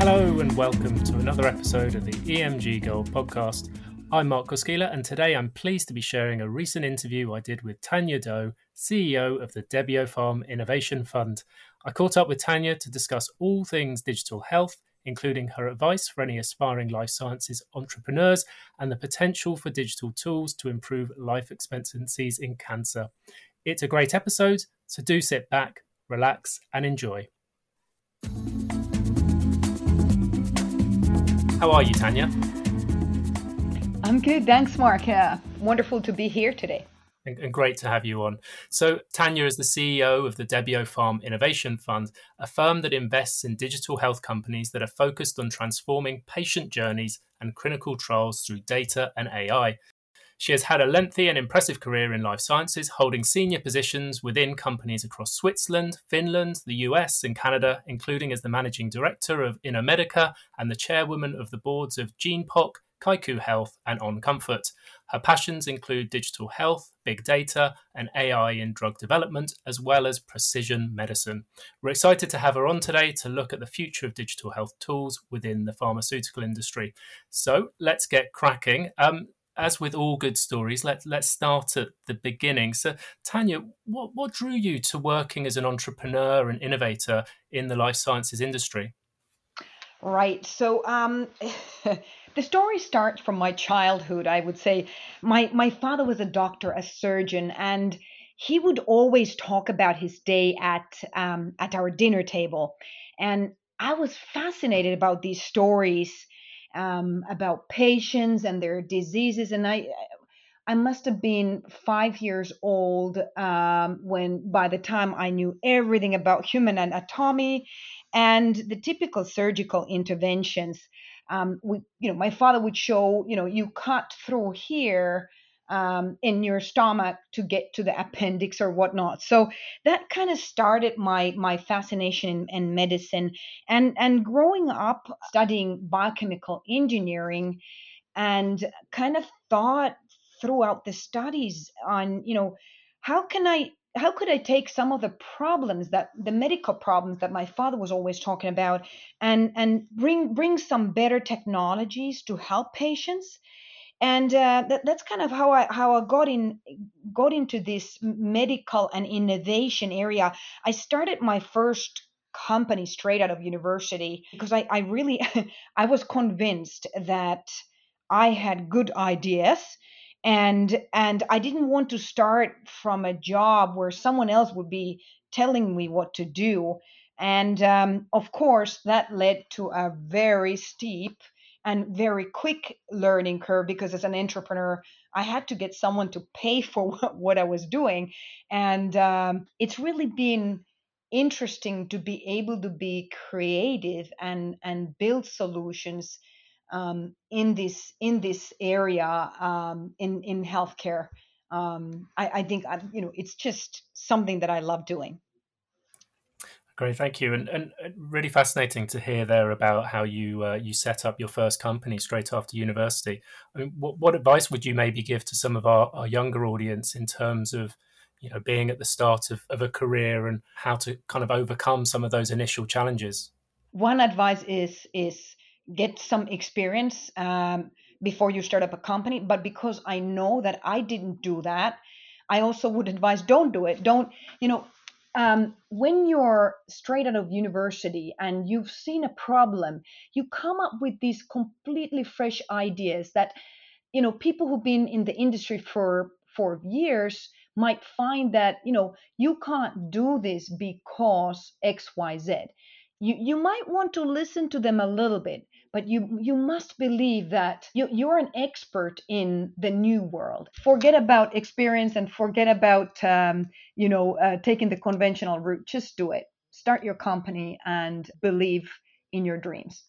Hello and welcome to another episode of the EMG Gold podcast. I'm Mark Koskila, and today I'm pleased to be sharing a recent interview I did with Tanja Dowe, CEO of the Debiopharm Innovation Fund. I caught up with Tanja to discuss all things digital health, including her advice for any aspiring life sciences entrepreneurs and the potential for digital tools to improve life expectancies in cancer. It's a great episode, so do sit back, relax, and enjoy. How are you, Tanja? I'm good. Thanks, Mark. Uh, wonderful to be here today. And, and great to have you on. So, Tanja is the CEO of the Debiopharm Innovation Fund, a firm that invests in digital health companies that are focused on transforming patient journeys and clinical trials through data and AI. She has had a lengthy and impressive career in life sciences, holding senior positions within companies across Switzerland, Finland, the US, and Canada, including as the managing director of Innomedica and the chairwoman of the boards of GenePoc, Kaiku Health, and Oncomfort. Her passions include digital health, big data, and AI in drug development, as well as precision medicine. We're excited to have her on today to look at the future of digital health tools within the pharmaceutical industry. So let's get cracking. Um, as with all good stories, let's let's start at the beginning. So, Tanja, what what drew you to working as an entrepreneur and innovator in the life sciences industry? Right. So, um, the story starts from my childhood. I would say my my father was a doctor, a surgeon, and he would always talk about his day at um, at our dinner table, and I was fascinated about these stories um, about patients and their diseases. And I, I must have been five years old um, when, by the time I knew everything about human anatomy and the typical surgical interventions. Um, we, you know, my father would show, you know, you cut through here um, in your stomach to get to the appendix or whatnot. So that kind of started my my fascination in, in medicine, and and growing up studying biochemical engineering, and kind of thought throughout the studies on you know how can I how could I take some of the problems that the medical problems that my father was always talking about and and bring bring some better technologies to help patients and uh, that, that's kind of how I how I got in got into this medical and innovation area. I started my first company straight out of university because I, I really I was convinced that I had good ideas and and I didn't want to start from a job where someone else would be telling me what to do. And um, of course, that led to a very steep and very quick learning curve because as an entrepreneur i had to get someone to pay for what, i was doing. And um, it's really been interesting to be able to be creative and and build solutions um, in this in this area um, in in healthcare. Um, I, I think I, you know it's just something that i love doing Great, thank you, and, and really fascinating to hear there about how you uh, you set up your first company straight after university. I mean, what, what advice would you maybe give to some of our, our younger audience in terms of you know being at the start of, of a career and how to kind of overcome some of those initial challenges? One advice is is get some experience um, before you start up a company. But because I know that I didn't do that, I also would advise don't do it. Don't you know um, when you're straight out of university and you've seen a problem, you come up with these completely fresh ideas that, you know, people who've been in the industry for for years might find that, you know, you can't do this because X, Y, Z. You you might want to listen to them a little bit, but you you must believe that you, you're an expert in the new world forget about experience and forget about um, you know uh, taking the conventional route just do it start your company and believe in your dreams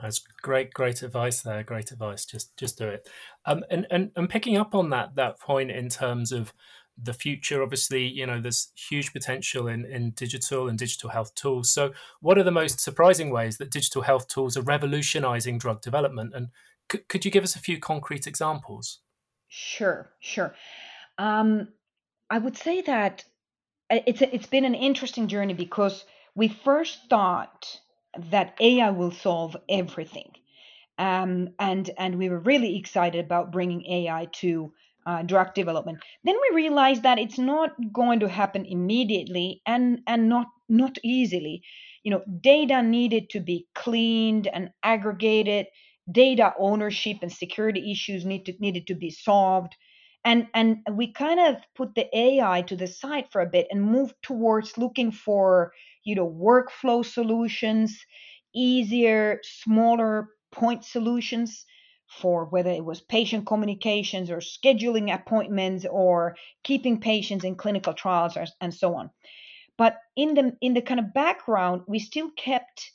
that's great, great advice there. Great advice. Just, just do it. Um, and and and picking up on that that point in terms of the future obviously you know there's huge potential in, in digital and digital health tools. So what are the most surprising ways that digital health tools are revolutionizing drug development? And c- could you give us a few concrete examples? Sure sure. Um, i would say that uh, it's it's been an interesting journey because we first thought that AI will solve everything. Um, and and we were really excited about bringing AI to uh, drug development. Then we realized that it's not going to happen immediately and and not not easily. You know, data needed to be cleaned and aggregated. Data ownership and security issues need to, needed to be solved. And and we kind of put the AI to the side for a bit and moved towards looking for you know workflow solutions, easier, smaller point solutions for whether it was patient communications or scheduling appointments or keeping patients in clinical trials or, and so on. But in the in the kind of background, we still kept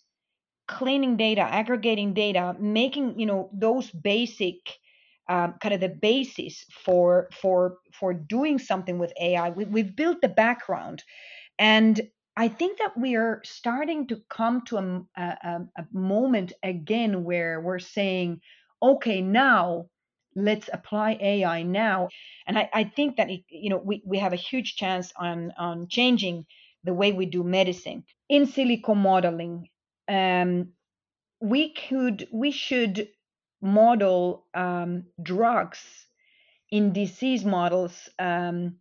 cleaning data, aggregating data, making you know those basic um, kind of the basis for for for doing something with AI. We, we've built the background, and I think that we are starting to come to a, a, a moment again where we're saying, okay, now let's apply AI now. And I, I think that it, you know we, we have a huge chance on on changing the way we do medicine in silico modeling. Um, we could we should model um, drugs in disease models um,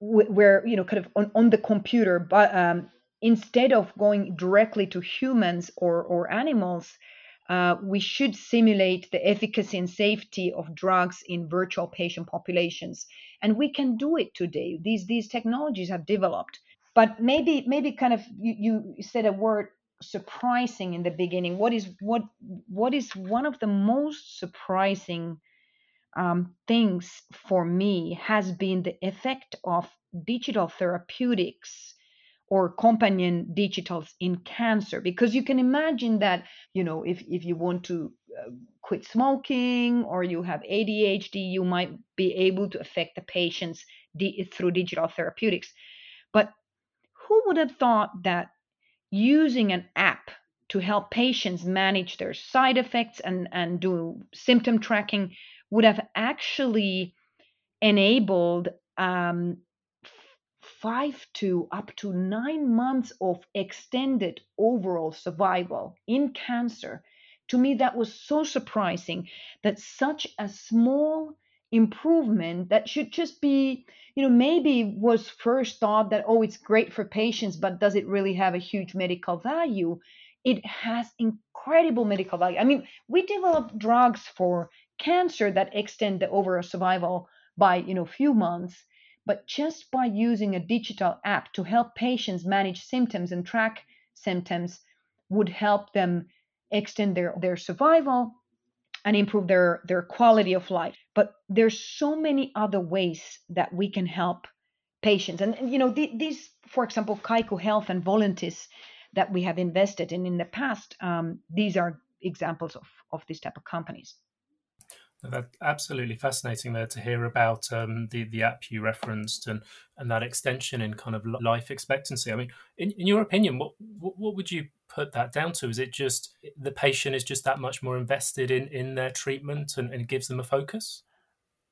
where you know kind of on, on the computer but um, instead of going directly to humans or or animals uh, we should simulate the efficacy and safety of drugs in virtual patient populations. And we can do it today. These these technologies have developed. But maybe maybe kind of you, you said a word surprising in the beginning. What is what what is one of the most surprising um, things for me has been the effect of digital therapeutics or companion digitals in cancer. Because you can imagine that you know if, if you want to uh, quit smoking or you have adhd you might be able to affect the patients di- through digital therapeutics. But who would have thought that using an app to help patients manage their side effects and, and do symptom tracking would have actually enabled um, five to up to nine months of extended overall survival in cancer. To me, that was so surprising that such a small improvement that should just be, you know, maybe was first thought that, oh, it's great for patients, but does it really have a huge medical value? It has incredible medical value. I mean, we develop drugs for cancer that extend the overall survival by, you know, few months. But just by using a digital app to help patients manage symptoms and track symptoms would help them extend their, their survival and improve their, their quality of life. But there's so many other ways that we can help patients. And, you know, the, these, for example, Kaiku Health and Voluntis that we have invested in in the past, um, these are examples of, of this type of companies. That's absolutely fascinating there to hear about um, the the app you referenced and and that extension in kind of life expectancy. I mean, in, in your opinion, what, what, would you put that down to? Is it just the patient is just that much more invested in in their treatment and, and gives them a focus?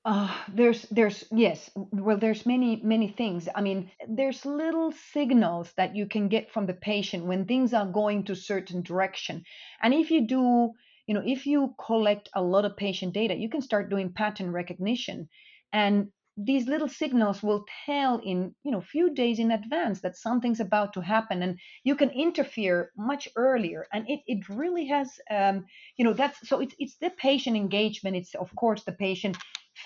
Uh, there's there's yes well there's many many things i mean there's little signals that you can get from the patient when things are going to certain direction and if you do you know if you collect a lot of patient data you can start doing pattern recognition. And these little signals will tell in you know few days in advance that something's about to happen and you can interfere much earlier. And it, it really has um, you know that's so it's, it's the patient engagement it's of course the patient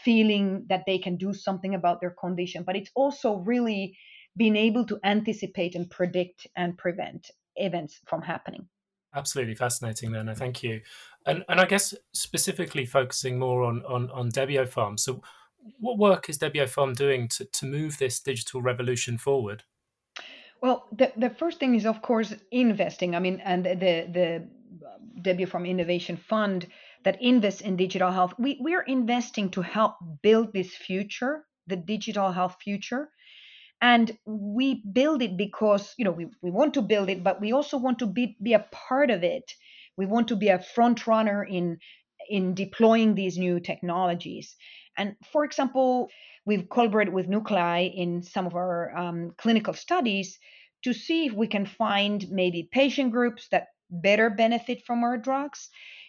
feeling that they can do something about their condition but it's also really being able to anticipate and predict and prevent events from happening Absolutely fascinating, then. Thank you. And and I guess specifically focusing more on on on Debiopharm. Farm. So, what work is Debiopharm Farm doing to to move this digital revolution forward? Well, the the first thing is of course investing. I mean, and the the um, Debiopharm Farm Innovation Fund that invests in digital health. We we are investing to help build this future, the digital health future and we build it because you know we, we want to build it but we also want to be, be a part of it we want to be a front runner in in deploying these new technologies and for example we've collaborated with Nucleai in some of our um, clinical studies to see if we can find maybe patient groups that better benefit from our drugs.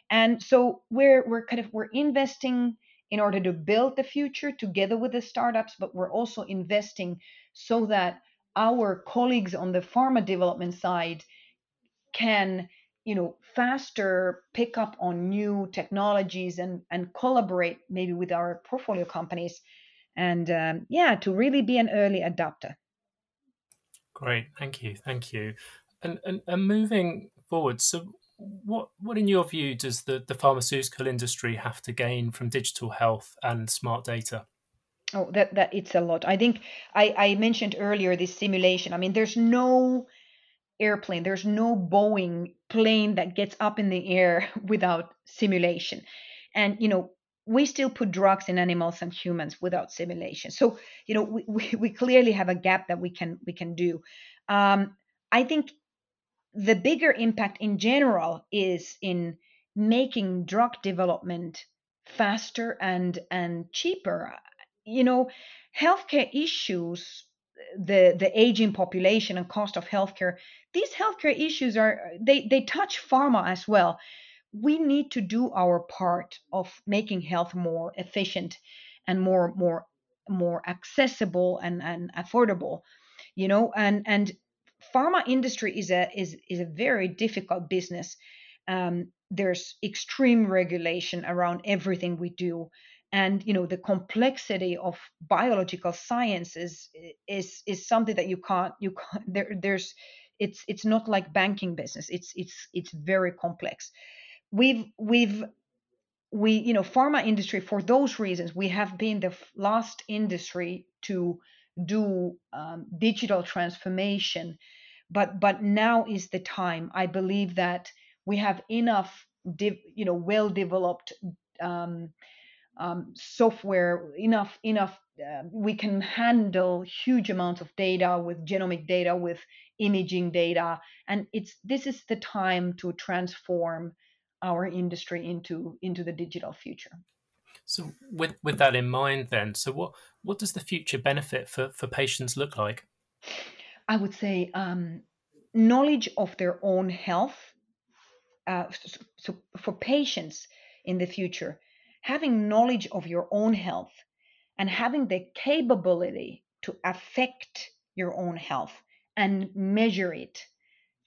And so we're we're kind of we're investing in order to build the future together with the startups, but we're also investing so that our colleagues on the pharma development side can you know faster pick up on new technologies and and collaborate maybe with our portfolio companies. And um, yeah to really be an early adopter. Great. Thank you. Thank you. And and, and moving forward so what what in your view does the, the pharmaceutical industry have to gain from digital health and smart data oh that that it's a lot. I think i i mentioned earlier this simulation. I mean there's no airplane there's no boeing plane that gets up in the air without simulation. And you know we still put drugs in animals and humans without simulation. So you know we, we, we clearly have a gap that we can we can do. Um, i think the bigger impact in general is in making drug development faster and and cheaper you know healthcare issues the the aging population and cost of healthcare these healthcare issues are they they touch pharma as well we need to do our part of making health more efficient and more more more accessible and and affordable you know and and pharma industry is a is is a very difficult business. Um, there's extreme regulation around everything we do, and you know the complexity of biological sciences is is something that you can't you can't there there's it's it's not like banking business. It's it's it's very complex. We've we've we you know pharma industry for those reasons we have been the last industry to do um, digital transformation but but now is the time i believe that we have enough you know well developed um, um, software enough enough uh, we can handle huge amounts of data with genomic data with imaging data. And it's this is the time to transform our industry into into the digital future. So with with that in mind then so what what does the future benefit for for patients look like? I would say um, knowledge of their own health uh, so, so for patients in the future having knowledge of your own health and having the capability to affect your own health and measure it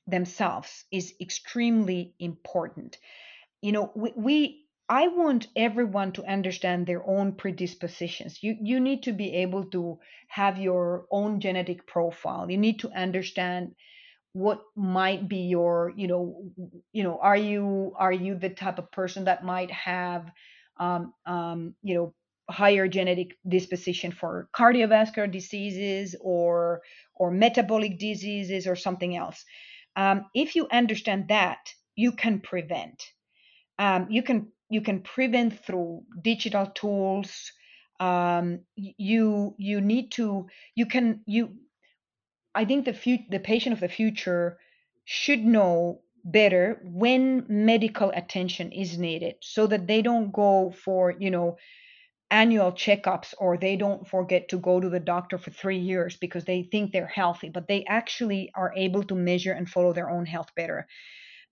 themselves is extremely important you know we, we I want everyone to understand their own predispositions. You you need to be able to have your own genetic profile. You need to understand what might be your you know you know are you are you the type of person that might have um, um, you know higher genetic disposition for cardiovascular diseases or or metabolic diseases or something else. Um, if you understand that you can prevent. Um, you can you can prevent through digital tools. Um, you you need to you can you i think the future the patient of the future should know better when medical attention is needed so that they don't go for you know annual checkups or they don't forget to go to the doctor for 3 years because they think they're healthy but they actually are able to measure and follow their own health better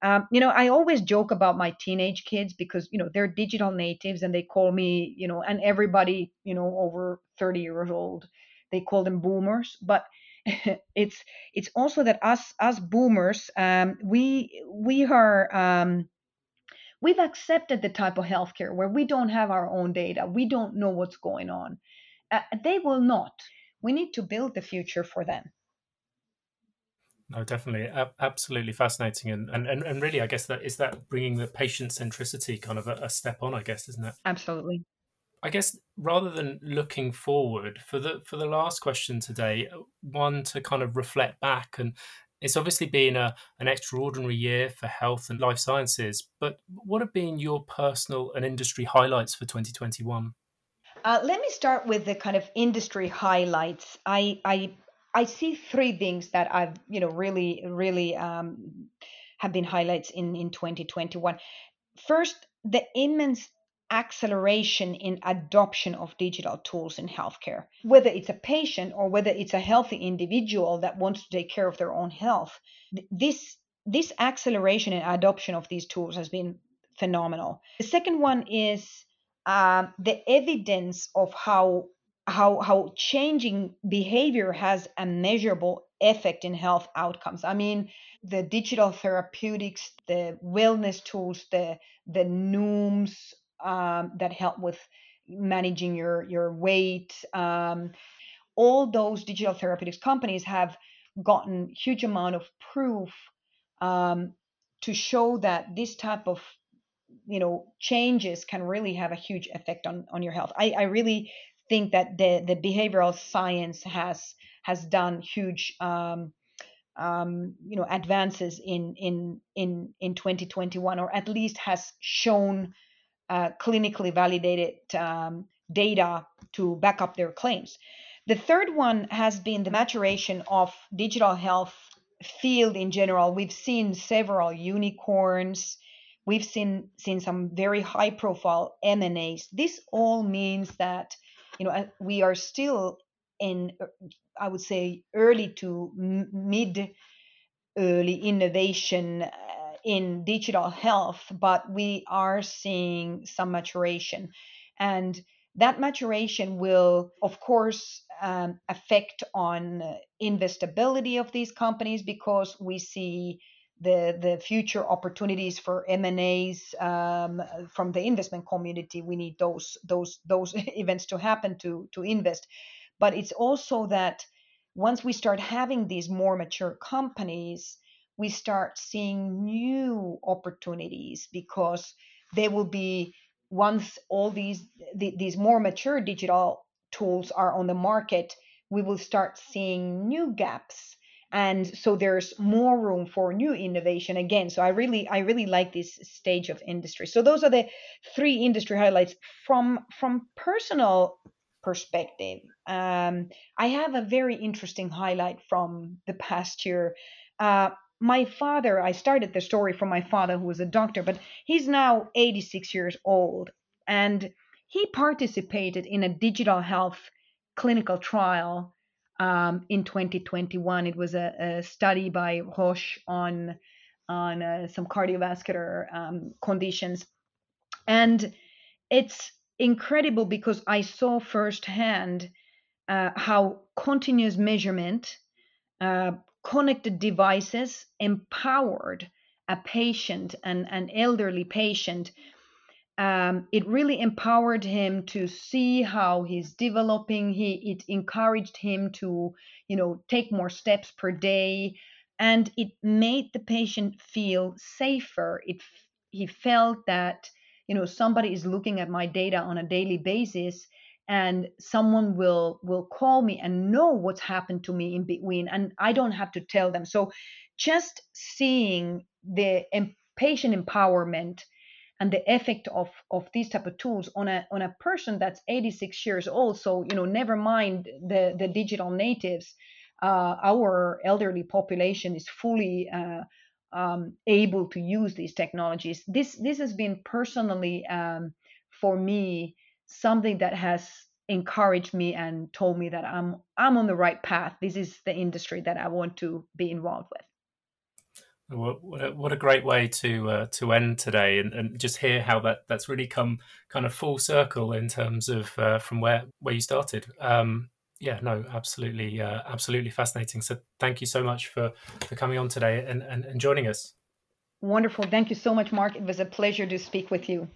um, you know, I always joke about my teenage kids because you know they're digital natives and they call me, you know, and everybody, you know, over 30 years old, they call them boomers. But it's it's also that us us boomers, um, we we are um, we've accepted the type of healthcare where we don't have our own data, we don't know what's going on. Uh, they will not. We need to build the future for them. No definitely. Absolutely fascinating and, and and really i guess that is that bringing the patient centricity kind of a, a, step on i guess isn't it? Absolutely i guess rather than looking forward for the for the last question today one to kind of reflect back and it's obviously been a, an extraordinary year for health and life sciences but what have been your personal and industry highlights for 2021 uh, let me start with the kind of industry highlights. I, I I see three things that I've, you know, really, really um, have been highlights in in 2021. First, the immense acceleration in adoption of digital tools in healthcare. Whether it's a patient or whether it's a healthy individual that wants to take care of their own health, this this acceleration in adoption of these tools has been phenomenal. The second one is uh, the evidence of how how how changing behavior has a measurable effect in health outcomes. I mean, the digital therapeutics, the wellness tools, the the Nooms um, that help with managing your your weight. Um, all those digital therapeutics companies have gotten huge amount of proof um, to show that this type of you know changes can really have a huge effect on on your health. I, I really think that the the behavioral science has has done huge um, um, you know advances in in in in 2021 or at least has shown uh, clinically validated um, data to back up their claims. The third one has been the maturation of digital health field in general. We've seen several unicorns. We've seen seen some very high profile M&As. This all means that you know we are still in I would say early to mid early innovation uh, in digital health, but we are seeing some maturation. And that maturation will, of course, um, affect on investability of these companies because we see the the future opportunities for M&As um, from the investment community. We need those those those events to happen to to invest. But it's also that once we start having these more mature companies, we start seeing new opportunities because there will be once all these the, these more mature digital tools are on the market, we will start seeing new gaps. And so there's more room for new innovation again. So i really i really like this stage of industry. So those are the three industry highlights. From from personal perspective um, i have a very interesting highlight from the past year. Uh, my father i started the story from my father who was a doctor but he's now 86 years old and he participated in a digital health clinical trial um, in 2021. It was a, a, study by Roche on on uh, some cardiovascular um, conditions, and it's incredible because I saw firsthand uh, how continuous measurement, uh, connected devices empowered a patient, an, an elderly patient, um, it really empowered him to see how he's developing. He it encouraged him to, you know, take more steps per day, and it made the patient feel safer. It he felt that you know somebody is looking at my data on a daily basis and someone will will call me and know what's happened to me in between and i don't have to tell them. So just seeing the patient empowerment and the effect of of these type of tools on a on a person that's 86 years old so you know never mind the the digital natives uh, our elderly population is fully uh, um, able to use these technologies. This this has been personally um, for me something that has encouraged me and told me that i'm i'm on the right path this is the industry that i want to be involved with what, a, what a great way to uh, to end today, and, and just hear how that that's really come kind of full circle in terms of uh, from where where you started. Um, yeah, no, absolutely, uh, absolutely fascinating. So thank you so much for for coming on today and, and, and joining us. Wonderful. Thank you so much, Mark. It was a pleasure to speak with you.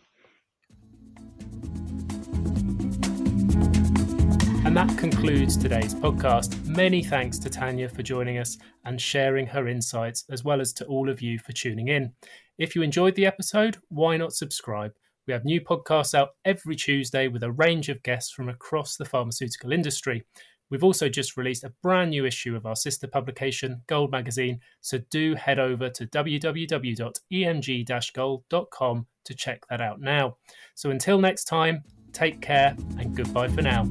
And that concludes today's podcast. Many thanks to Tanja for joining us and sharing her insights, as well as to all of you for tuning in. If you enjoyed the episode, why not subscribe? We have new podcasts out every Tuesday with a range of guests from across the pharmaceutical industry. We've also just released a brand new issue of our sister publication, Gold Magazine, so do head over to www.emg gold.com to check that out now. So until next time, take care and goodbye for now.